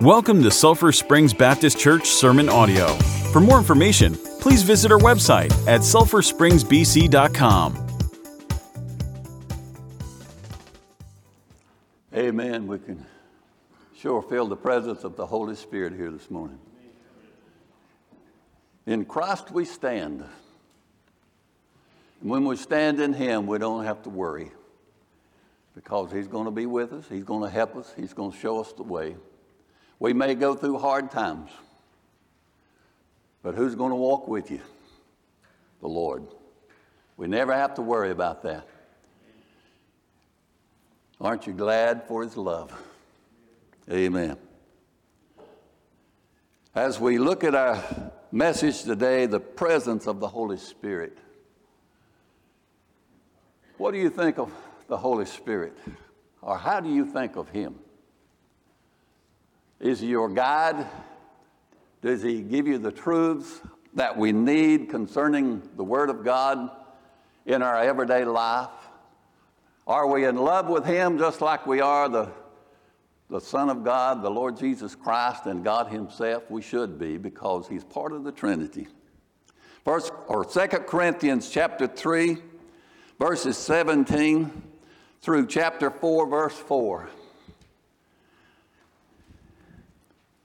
Welcome to Sulphur Springs Baptist Church Sermon Audio. For more information, please visit our website at sulphurspringsbc.com. Amen. We can sure feel the presence of the Holy Spirit here this morning. In Christ we stand. And when we stand in Him, we don't have to worry because He's going to be with us, He's going to help us, He's going to show us the way. We may go through hard times, but who's going to walk with you? The Lord. We never have to worry about that. Aren't you glad for His love? Amen. As we look at our message today, the presence of the Holy Spirit, what do you think of the Holy Spirit? Or how do you think of Him? Is he your guide? Does he give you the truths that we need concerning the Word of God in our everyday life? Are we in love with Him just like we are the, the Son of God, the Lord Jesus Christ, and God Himself? We should be because He's part of the Trinity. First or Second Corinthians chapter 3, verses 17 through chapter 4, verse 4.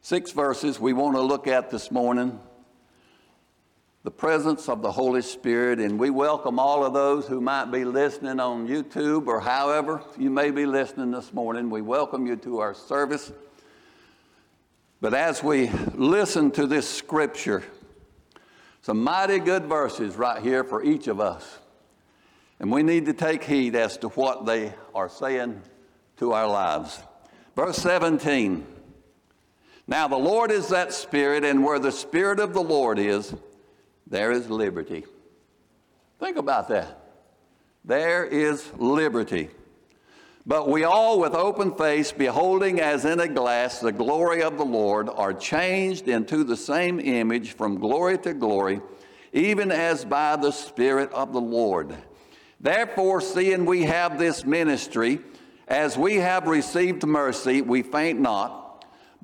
Six verses we want to look at this morning. The presence of the Holy Spirit, and we welcome all of those who might be listening on YouTube or however you may be listening this morning. We welcome you to our service. But as we listen to this scripture, some mighty good verses right here for each of us. And we need to take heed as to what they are saying to our lives. Verse 17. Now, the Lord is that Spirit, and where the Spirit of the Lord is, there is liberty. Think about that. There is liberty. But we all, with open face, beholding as in a glass the glory of the Lord, are changed into the same image from glory to glory, even as by the Spirit of the Lord. Therefore, seeing we have this ministry, as we have received mercy, we faint not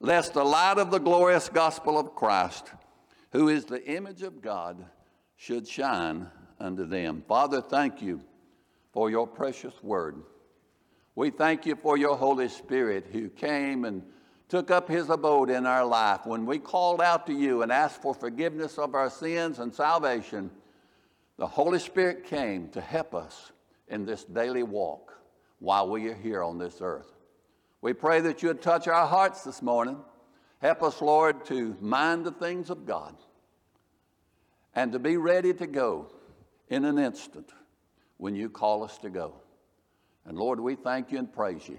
lest the light of the glorious gospel of Christ, who is the image of God, should shine unto them. Father, thank you for your precious word. We thank you for your Holy Spirit who came and took up his abode in our life. When we called out to you and asked for forgiveness of our sins and salvation, the Holy Spirit came to help us in this daily walk while we are here on this earth. We pray that you would touch our hearts this morning. Help us, Lord, to mind the things of God and to be ready to go in an instant when you call us to go. And Lord, we thank you and praise you.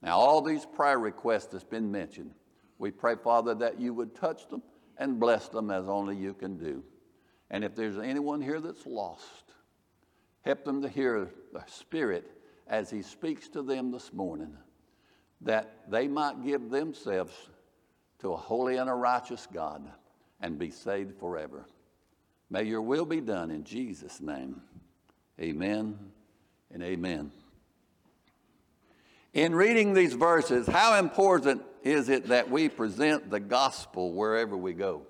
Now, all these prayer requests that's been mentioned, we pray, Father, that you would touch them and bless them as only you can do. And if there's anyone here that's lost, help them to hear the Spirit as He speaks to them this morning that they might give themselves to a holy and a righteous God and be saved forever. May your will be done in Jesus' name. Amen and amen. In reading these verses, how important is it that we present the gospel wherever we go?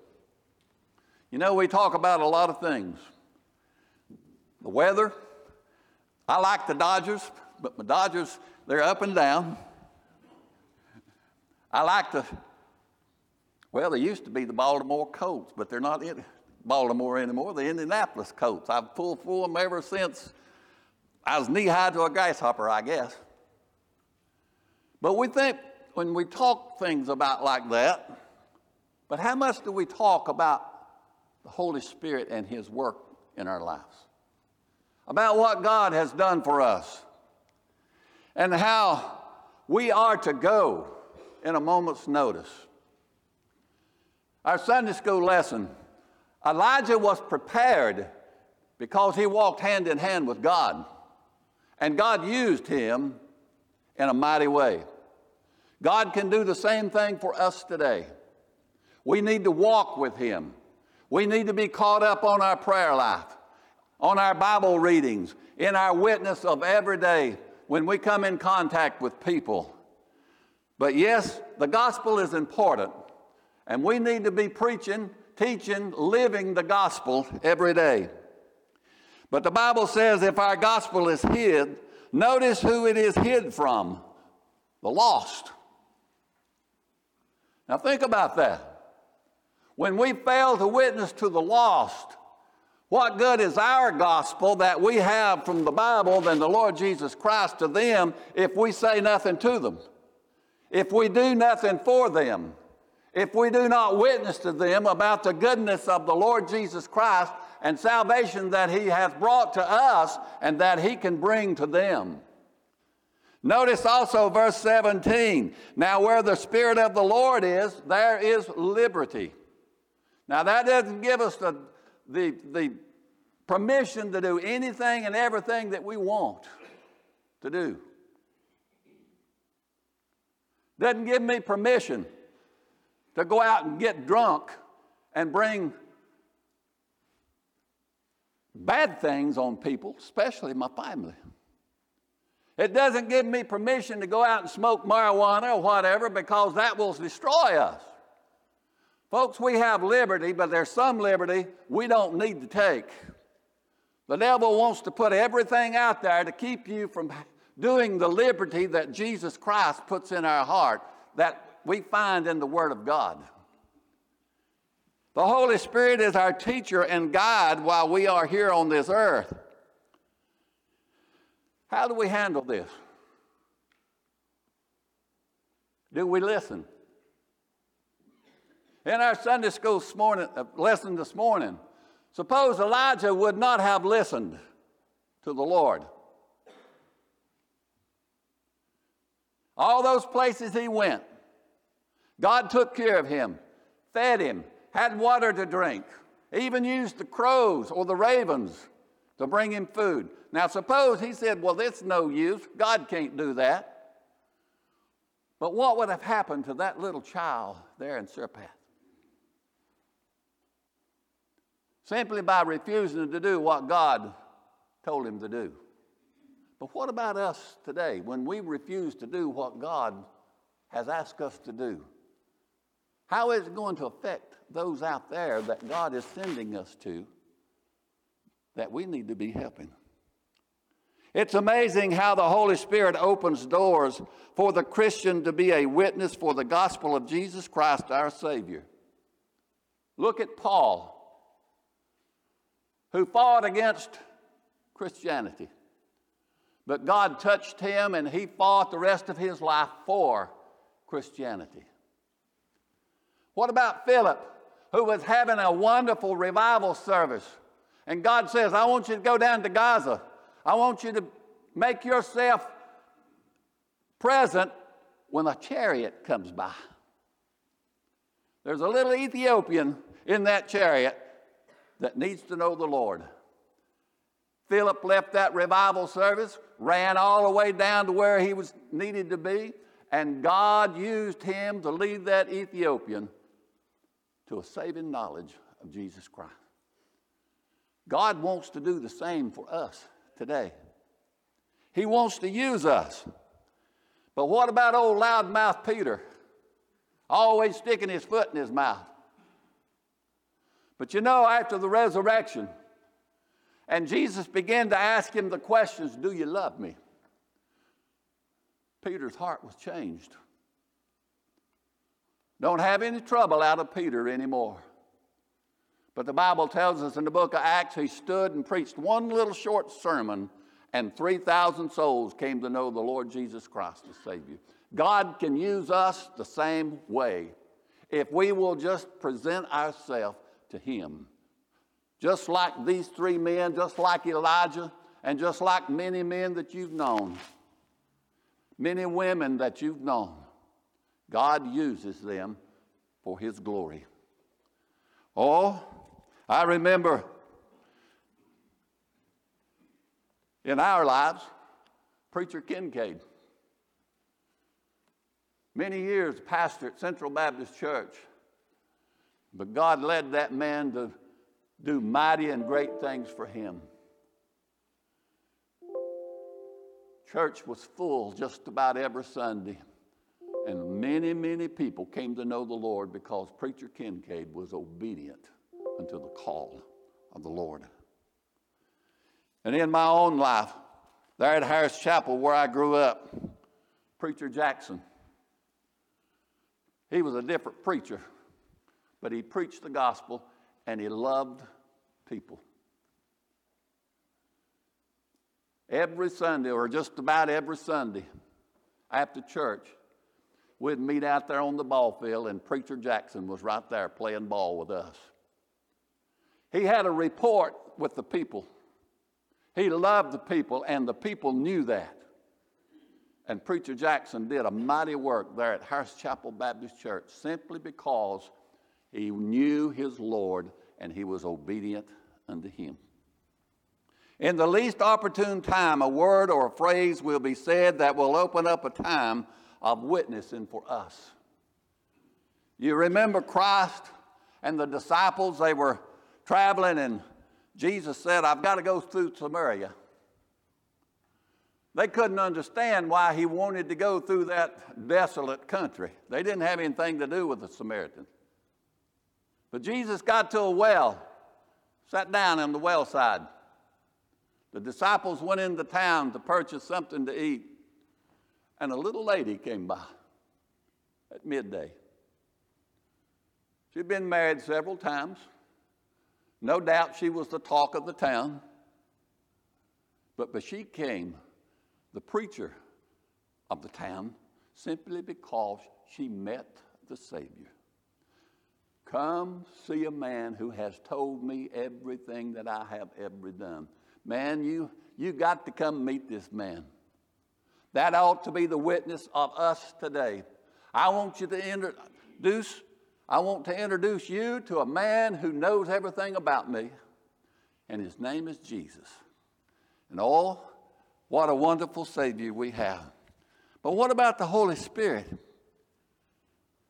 You know, we talk about a lot of things. The weather. I like the Dodgers, but my Dodgers, they're up and down. I like the, well, they used to be the Baltimore Colts, but they're not in Baltimore anymore. The Indianapolis Colts. I've pulled for them ever since I was knee high to a grasshopper, I guess. But we think when we talk things about like that, but how much do we talk about the Holy Spirit and His work in our lives? About what God has done for us and how we are to go in a moment's notice. Our Sunday school lesson Elijah was prepared because he walked hand in hand with God, and God used him in a mighty way. God can do the same thing for us today. We need to walk with Him. We need to be caught up on our prayer life, on our Bible readings, in our witness of every day when we come in contact with people. But yes, the gospel is important, and we need to be preaching, teaching, living the gospel every day. But the Bible says if our gospel is hid, notice who it is hid from the lost. Now, think about that. When we fail to witness to the lost, what good is our gospel that we have from the Bible than the Lord Jesus Christ to them if we say nothing to them? If we do nothing for them? If we do not witness to them about the goodness of the Lord Jesus Christ and salvation that He hath brought to us and that He can bring to them? Notice also verse 17. Now, where the Spirit of the Lord is, there is liberty. Now, that doesn't give us the, the, the permission to do anything and everything that we want to do. Doesn't give me permission to go out and get drunk and bring bad things on people, especially my family. It doesn't give me permission to go out and smoke marijuana or whatever because that will destroy us. Folks, we have liberty, but there's some liberty we don't need to take. The devil wants to put everything out there to keep you from doing the liberty that Jesus Christ puts in our heart that we find in the Word of God. The Holy Spirit is our teacher and guide while we are here on this earth. How do we handle this? Do we listen? In our Sunday school this morning, uh, lesson this morning, suppose Elijah would not have listened to the Lord. All those places he went, God took care of him, fed him, had water to drink, even used the crows or the ravens to bring him food. Now, suppose he said, Well, this no use. God can't do that. But what would have happened to that little child there in Zarephath? Simply by refusing to do what God told him to do. But what about us today when we refuse to do what God has asked us to do? How is it going to affect those out there that God is sending us to that we need to be helping? It's amazing how the Holy Spirit opens doors for the Christian to be a witness for the gospel of Jesus Christ, our Savior. Look at Paul, who fought against Christianity. But God touched him and he fought the rest of his life for Christianity. What about Philip, who was having a wonderful revival service? And God says, I want you to go down to Gaza I want you to make yourself present when a chariot comes by. There's a little Ethiopian in that chariot that needs to know the Lord. Philip left that revival service, ran all the way down to where he was needed to be, and God used him to lead that Ethiopian to a saving knowledge of Jesus Christ. God wants to do the same for us today. He wants to use us. But what about old loudmouth Peter? Always sticking his foot in his mouth. But you know, after the resurrection, and Jesus began to ask him the questions Do you love me? Peter's heart was changed. Don't have any trouble out of Peter anymore. But the Bible tells us in the book of Acts, he stood and preached one little short sermon, and 3,000 souls came to know the Lord Jesus Christ as Savior. God can use us the same way if we will just present ourselves to Him. Just like these three men, just like Elijah, and just like many men that you've known, many women that you've known, God uses them for His glory. Oh, I remember in our lives, Preacher Kincaid. Many years pastor at Central Baptist Church. But God led that man to do mighty and great things for him. Church was full just about every Sunday. And many, many people came to know the Lord because Preacher Kincaid was obedient unto the call of the Lord. And in my own life, there at Harris Chapel where I grew up, Preacher Jackson, he was a different preacher, but he preached the gospel and he loved people. Every Sunday, or just about every Sunday, after church, we'd meet out there on the ball field, and Preacher Jackson was right there playing ball with us. He had a report with the people. He loved the people, and the people knew that. And Preacher Jackson did a mighty work there at Harris Chapel Baptist Church simply because he knew his Lord and he was obedient unto him. In the least opportune time, a word or a phrase will be said that will open up a time of witnessing for us. You remember Christ and the disciples, they were traveling, and Jesus said, I've got to go through Samaria. They couldn't understand why he wanted to go through that desolate country. They didn't have anything to do with the Samaritans. But Jesus got to a well, sat down on the well side. The disciples went into town to purchase something to eat, and a little lady came by at midday. She'd been married several times. No doubt she was the talk of the town. But, but she came, the preacher of the town, simply because she met the Savior. Come see a man who has told me everything that I have ever done. Man, you, you got to come meet this man. That ought to be the witness of us today. I want you to introduce, I want to introduce you to a man who knows everything about me, and his name is Jesus. And oh, what a wonderful Savior we have. But what about the Holy Spirit?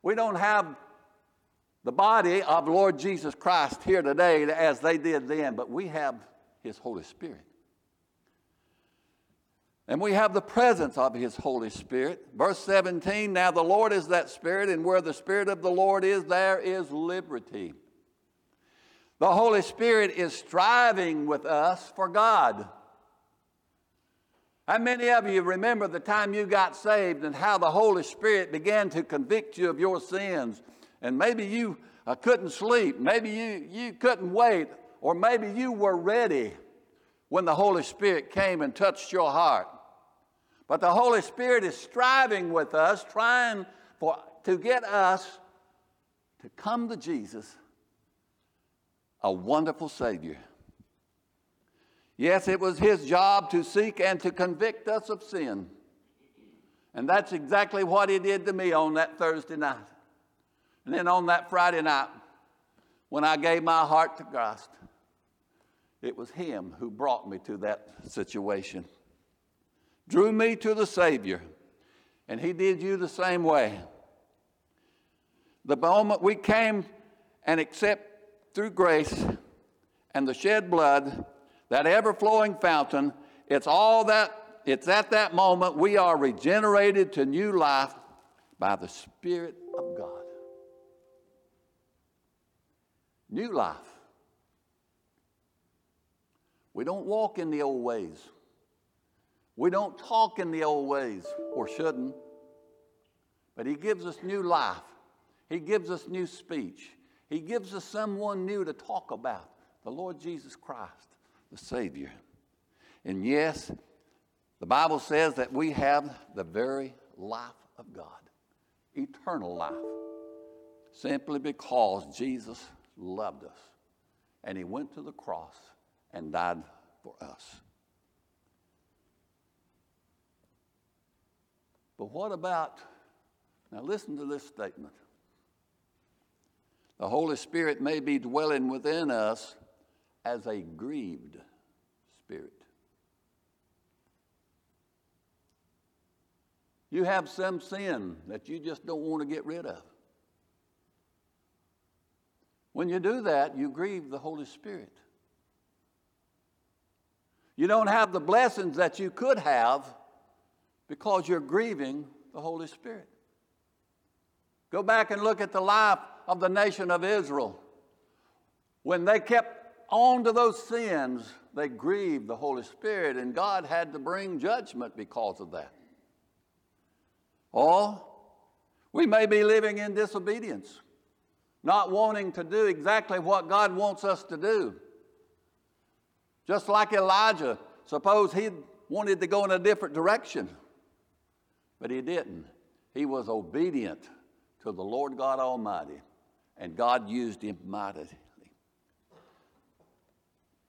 We don't have the body of Lord Jesus Christ here today as they did then, but we have his Holy Spirit. And we have the presence of His Holy Spirit. Verse 17 Now the Lord is that Spirit, and where the Spirit of the Lord is, there is liberty. The Holy Spirit is striving with us for God. How many of you remember the time you got saved and how the Holy Spirit began to convict you of your sins? And maybe you uh, couldn't sleep, maybe you, you couldn't wait, or maybe you were ready when the Holy Spirit came and touched your heart. But the Holy Spirit is striving with us, trying for, to get us to come to Jesus, a wonderful Savior. Yes, it was His job to seek and to convict us of sin. And that's exactly what He did to me on that Thursday night. And then on that Friday night, when I gave my heart to Christ, it was Him who brought me to that situation, drew me to the Savior, and He did you the same way. The moment we came and accept through grace and the shed blood, that ever flowing fountain, it's all that, it's at that moment we are regenerated to new life by the Spirit New life. We don't walk in the old ways. We don't talk in the old ways, or shouldn't. But He gives us new life. He gives us new speech. He gives us someone new to talk about the Lord Jesus Christ, the Savior. And yes, the Bible says that we have the very life of God, eternal life, simply because Jesus loved us and He went to the cross and died for us. But what about, now listen to this statement. the Holy Spirit may be dwelling within us as a grieved spirit. You have some sin that you just don't want to get rid of. When you do that, you grieve the Holy Spirit. You don't have the blessings that you could have because you're grieving the Holy Spirit. Go back and look at the life of the nation of Israel. When they kept on to those sins, they grieved the Holy Spirit, and God had to bring judgment because of that. Or we may be living in disobedience, not wanting to do exactly what God wants us to do. Just like Elijah, suppose he wanted to go in a different direction, but he didn't. He was obedient to the Lord God Almighty, and God used him mightily.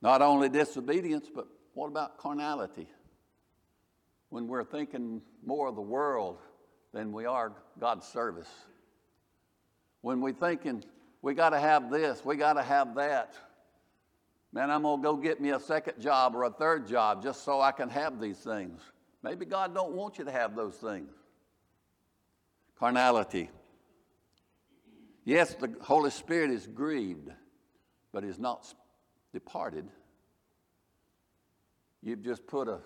Not only disobedience, but what about carnality? When we're thinking more of the world than we are God's service. When we're thinking, we got to have this, we got to have that. Man, I'm going to go get me a second job or a third job just so I can have these things. Maybe God don't want you to have those things. Carnality. Yes, the Holy Spirit is grieved, but is not departed. You've just put a,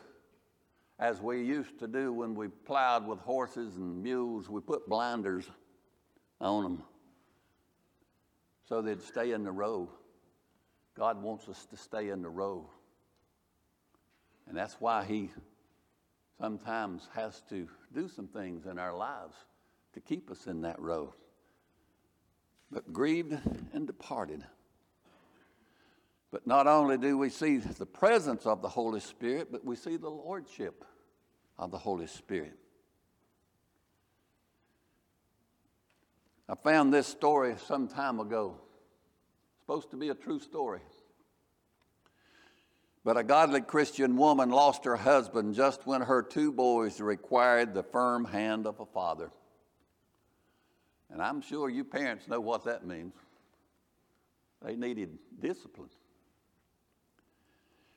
as we used to do when we plowed with horses and mules, we put blinders on them so they'd stay in the row. God wants us to stay in the row. And that's why He sometimes has to do some things in our lives to keep us in that row but grieved and departed. But not only do we see the presence of the Holy Spirit, but we see the lordship of the Holy Spirit. I found this story some time ago. It's supposed to be a true story. But a godly Christian woman lost her husband just when her two boys required the firm hand of a father. And I'm sure you parents know what that means. They needed discipline.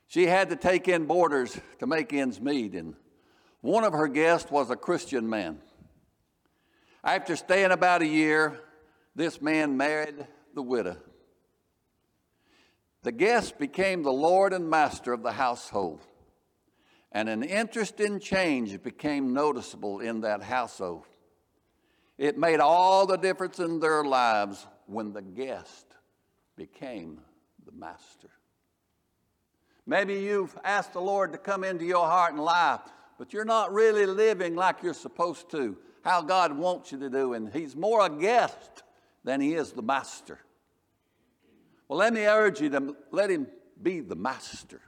She had to take in boarders to make ends meet, and one of her guests was a Christian man. After staying about a year, this man married the widow. The guest became the lord and master of the household, and an interesting change became noticeable in that household. It made all the difference in their lives when the guest became the master. Maybe you've asked the Lord to come into your heart and life, but you're not really living like you're supposed to, how God wants you to do, and He's more a guest than He is the master. Well, let me urge you to let Him be the master.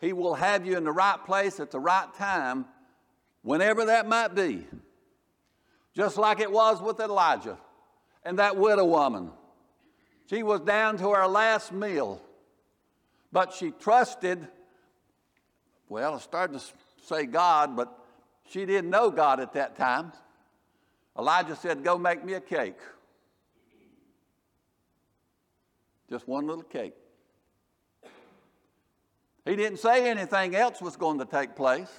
He will have you in the right place at the right time, whenever that might be just like it was with Elijah and that widow woman. She was down to her last meal, but she trusted. Well, I started to say God, but she didn't know God at that time. Elijah said, Go make me a cake. Just one little cake. He didn't say anything else was going to take place.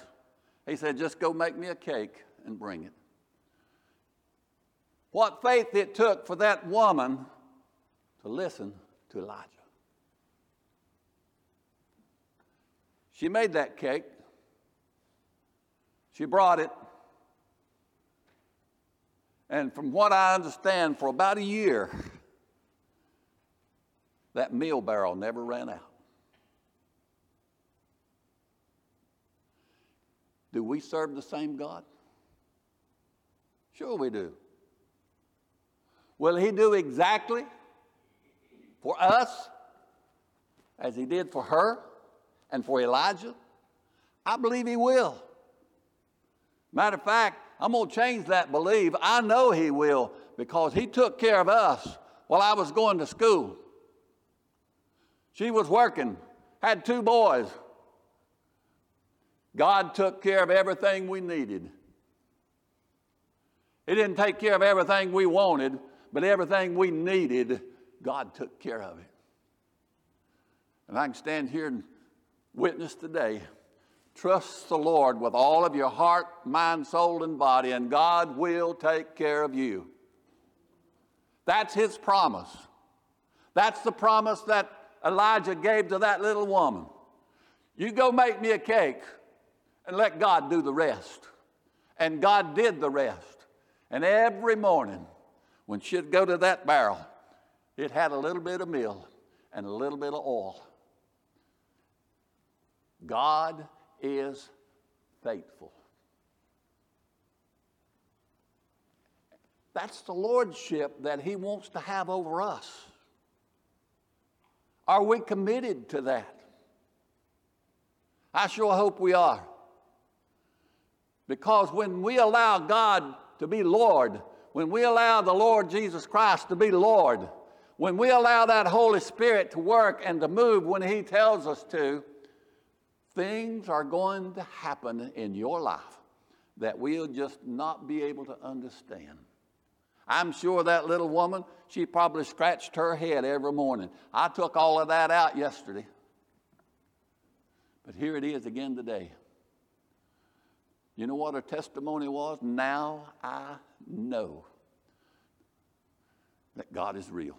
He said, Just go make me a cake and bring it. What faith it took for that woman to listen to Elijah. She made that cake. She brought it. And from what I understand, for about a year, that meal barrel never ran out. Do we serve the same God? Sure, we do. Will He do exactly for us as He did for her and for Elijah? I believe He will. Matter of fact, I'm going to change that belief. I know He will because He took care of us while I was going to school. She was working, had two boys. God took care of everything we needed. He didn't take care of everything we wanted, but everything we needed, God took care of it. And I can stand here and witness today. Trust the Lord with all of your heart, mind, soul, and body, and God will take care of you. That's His promise. That's the promise that Elijah gave to that little woman. You go make me a cake and let God do the rest. And God did the rest. And every morning, when she'd go to that barrel, it had a little bit of meal and a little bit of oil. God is faithful. That's the lordship that He wants to have over us. Are we committed to that? I sure hope we are. Because when we allow God to be Lord, when we allow the Lord Jesus Christ to be Lord, when we allow that Holy Spirit to work and to move when He tells us to, things are going to happen in your life that we'll just not be able to understand. I'm sure that little woman, she probably scratched her head every morning. I took all of that out yesterday. But here it is again today. You know what her testimony was? Now I know that God is real.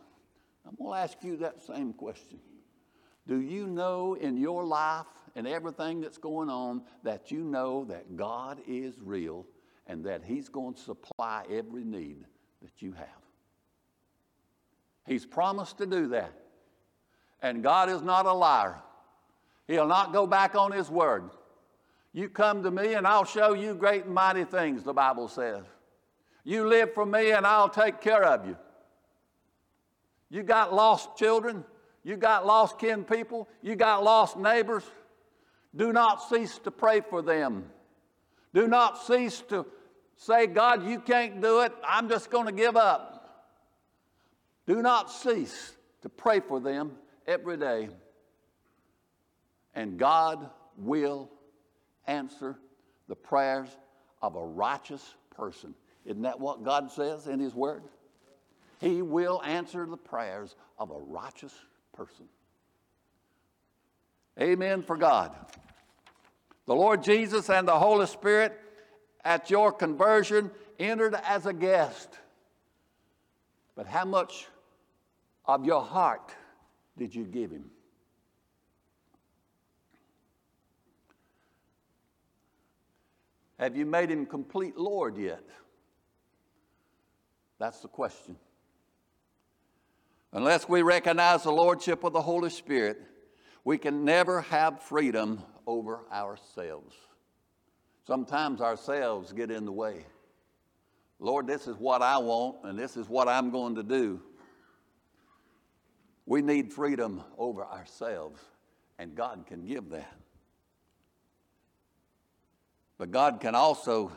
I'm going to ask you that same question. Do you know in your life and everything that's going on that you know that God is real and that He's going to supply every need that you have? He's promised to do that. And God is not a liar. He'll not go back on His word. You come to me and I'll show you great and mighty things, the Bible says. You live for me and I'll take care of you. You got lost children, you got lost kin people, you got lost neighbors. Do not cease to pray for them. Do not cease to say, God, you can't do it. I'm just going to give up. Do not cease to pray for them every day. And God will answer the prayers of a righteous person. Isn't that what God says in His Word? He will answer the prayers of a righteous person. Amen for God. The Lord Jesus and the Holy Spirit at your conversion entered as a guest. But how much of your heart did you give Him? Have you made him complete Lord yet? That's the question. Unless we recognize the Lordship of the Holy Spirit, we can never have freedom over ourselves. Sometimes ourselves get in the way. Lord, this is what I want, and this is what I'm going to do. We need freedom over ourselves, and God can give that. But God can also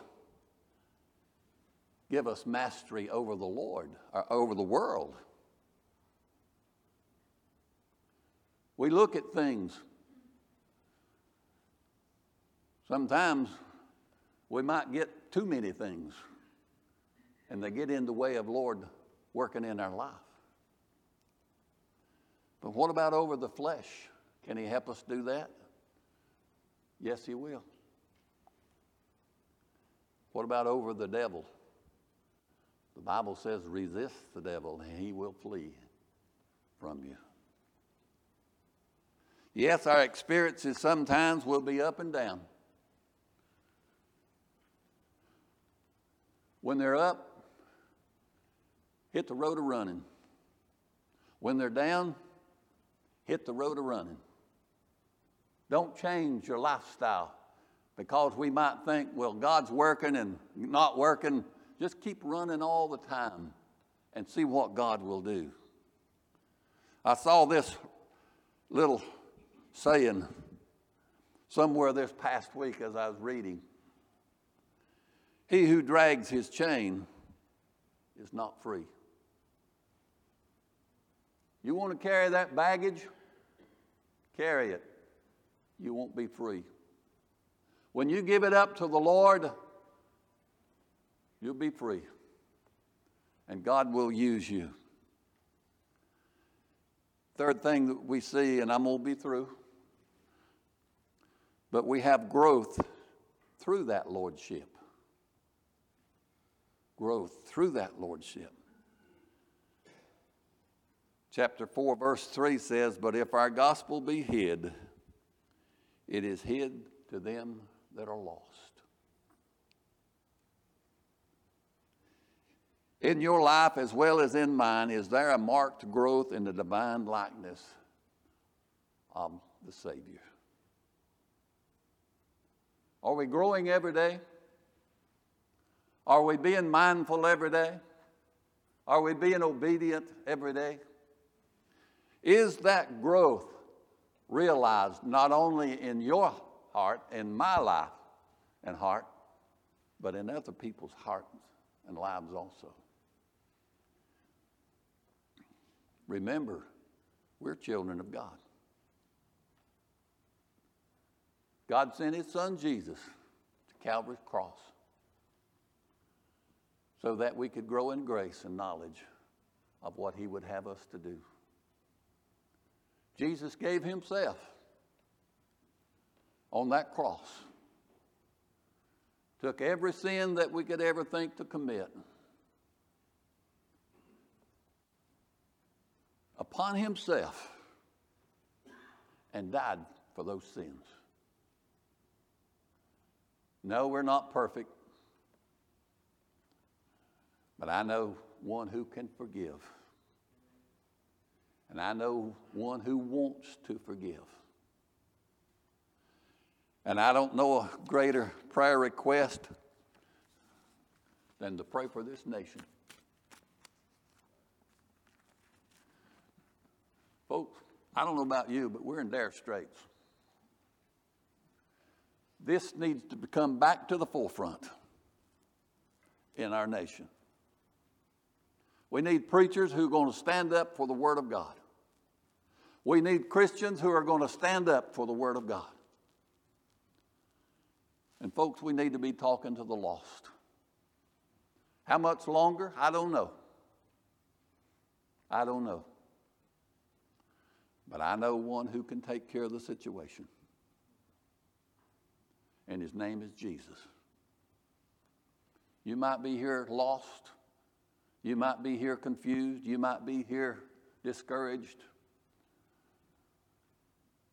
give us mastery over the Lord, or over the world. We look at things. Sometimes we might get too many things, and they get in the way of Lord working in our life. But what about over the flesh? Can He help us do that? Yes, He will. What about over the devil? The Bible says, resist the devil and he will flee from you. Yes, our experiences sometimes will be up and down. When they're up, hit the road of running. When they're down, hit the road of running. Don't change your lifestyle because we might think, well, God's working and not working. Just keep running all the time and see what God will do. I saw this little saying somewhere this past week as I was reading. He who drags his chain is not free. You want to carry that baggage? Carry it. You won't be free. When you give it up to the Lord, you'll be free. and God will use you. Third thing that we see, and I'm going to be through, but we have growth through that lordship. Growth through that lordship. Chapter 4, verse 3 says, But if our gospel be hid, it is hid to them that are lost. In your life, as well as in mine, is there a marked growth in the divine likeness of the Savior? Are we growing every day? Are we being mindful every day? Are we being obedient every day? Is that growth realized not only in your heart, in my life and heart, but in other people's hearts and lives also? Remember, we're children of God. God sent His Son Jesus to Calvary's cross so that we could grow in grace and knowledge of what He would have us to do. Jesus gave Himself on that cross, took every sin that we could ever think to commit upon Himself and died for those sins. No, we're not perfect. But I know one who can forgive. And I know one who wants to forgive. And I don't know a greater prayer request than to pray for this nation. Folks, I don't know about you, but we're in dire straits. This needs to come back to the forefront in our nation. We need preachers who are going to stand up for the Word of God. We need Christians who are going to stand up for the Word of God. And, folks, we need to be talking to the lost. How much longer? I don't know. I don't know. But I know one who can take care of the situation. And his name is Jesus. You might be here lost. You might be here confused. You might be here discouraged.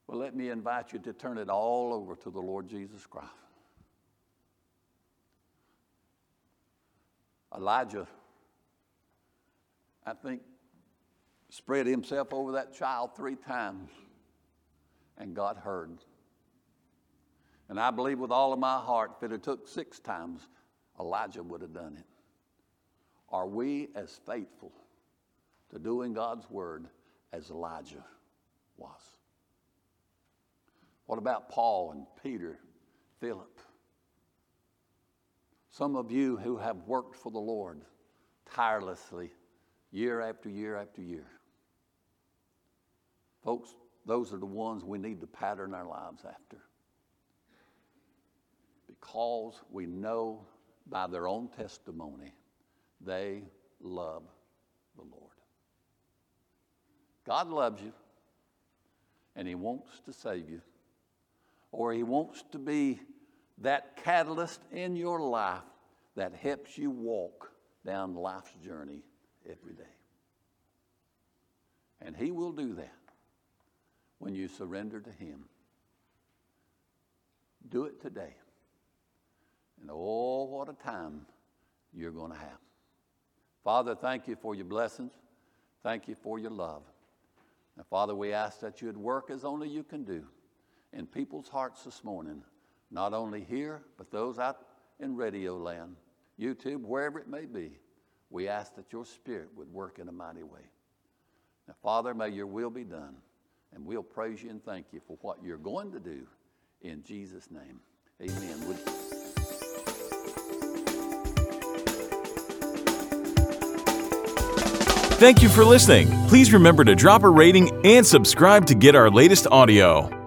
Well, let me invite you to turn it all over to the Lord Jesus Christ. Elijah, I think, spread himself over that child three times, and God heard. And I believe with all of my heart, if it had took six times, Elijah would have done it. Are we as faithful to doing God's word as Elijah was? What about Paul and Peter, Philip? Some of you who have worked for the Lord tirelessly year after year after year. Folks, those are the ones we need to pattern our lives after. Because we know by their own testimony they love the Lord. God loves you, and He wants to save you, or He wants to be that catalyst in your life that helps you walk down life's journey every day. And He will do that when you surrender to Him. Do it today. And oh, what a time you're going to have. Father, thank you for your blessings. Thank you for your love. Now, Father, we ask that you would work as only you can do in people's hearts this morning, not only here, but those out in radio land, YouTube, wherever it may be. We ask that your spirit would work in a mighty way. Now, Father, may your will be done, and we'll praise you and thank you for what you're going to do in Jesus' name. Amen. Would Thank you for listening. Please remember to drop a rating and subscribe to get our latest audio.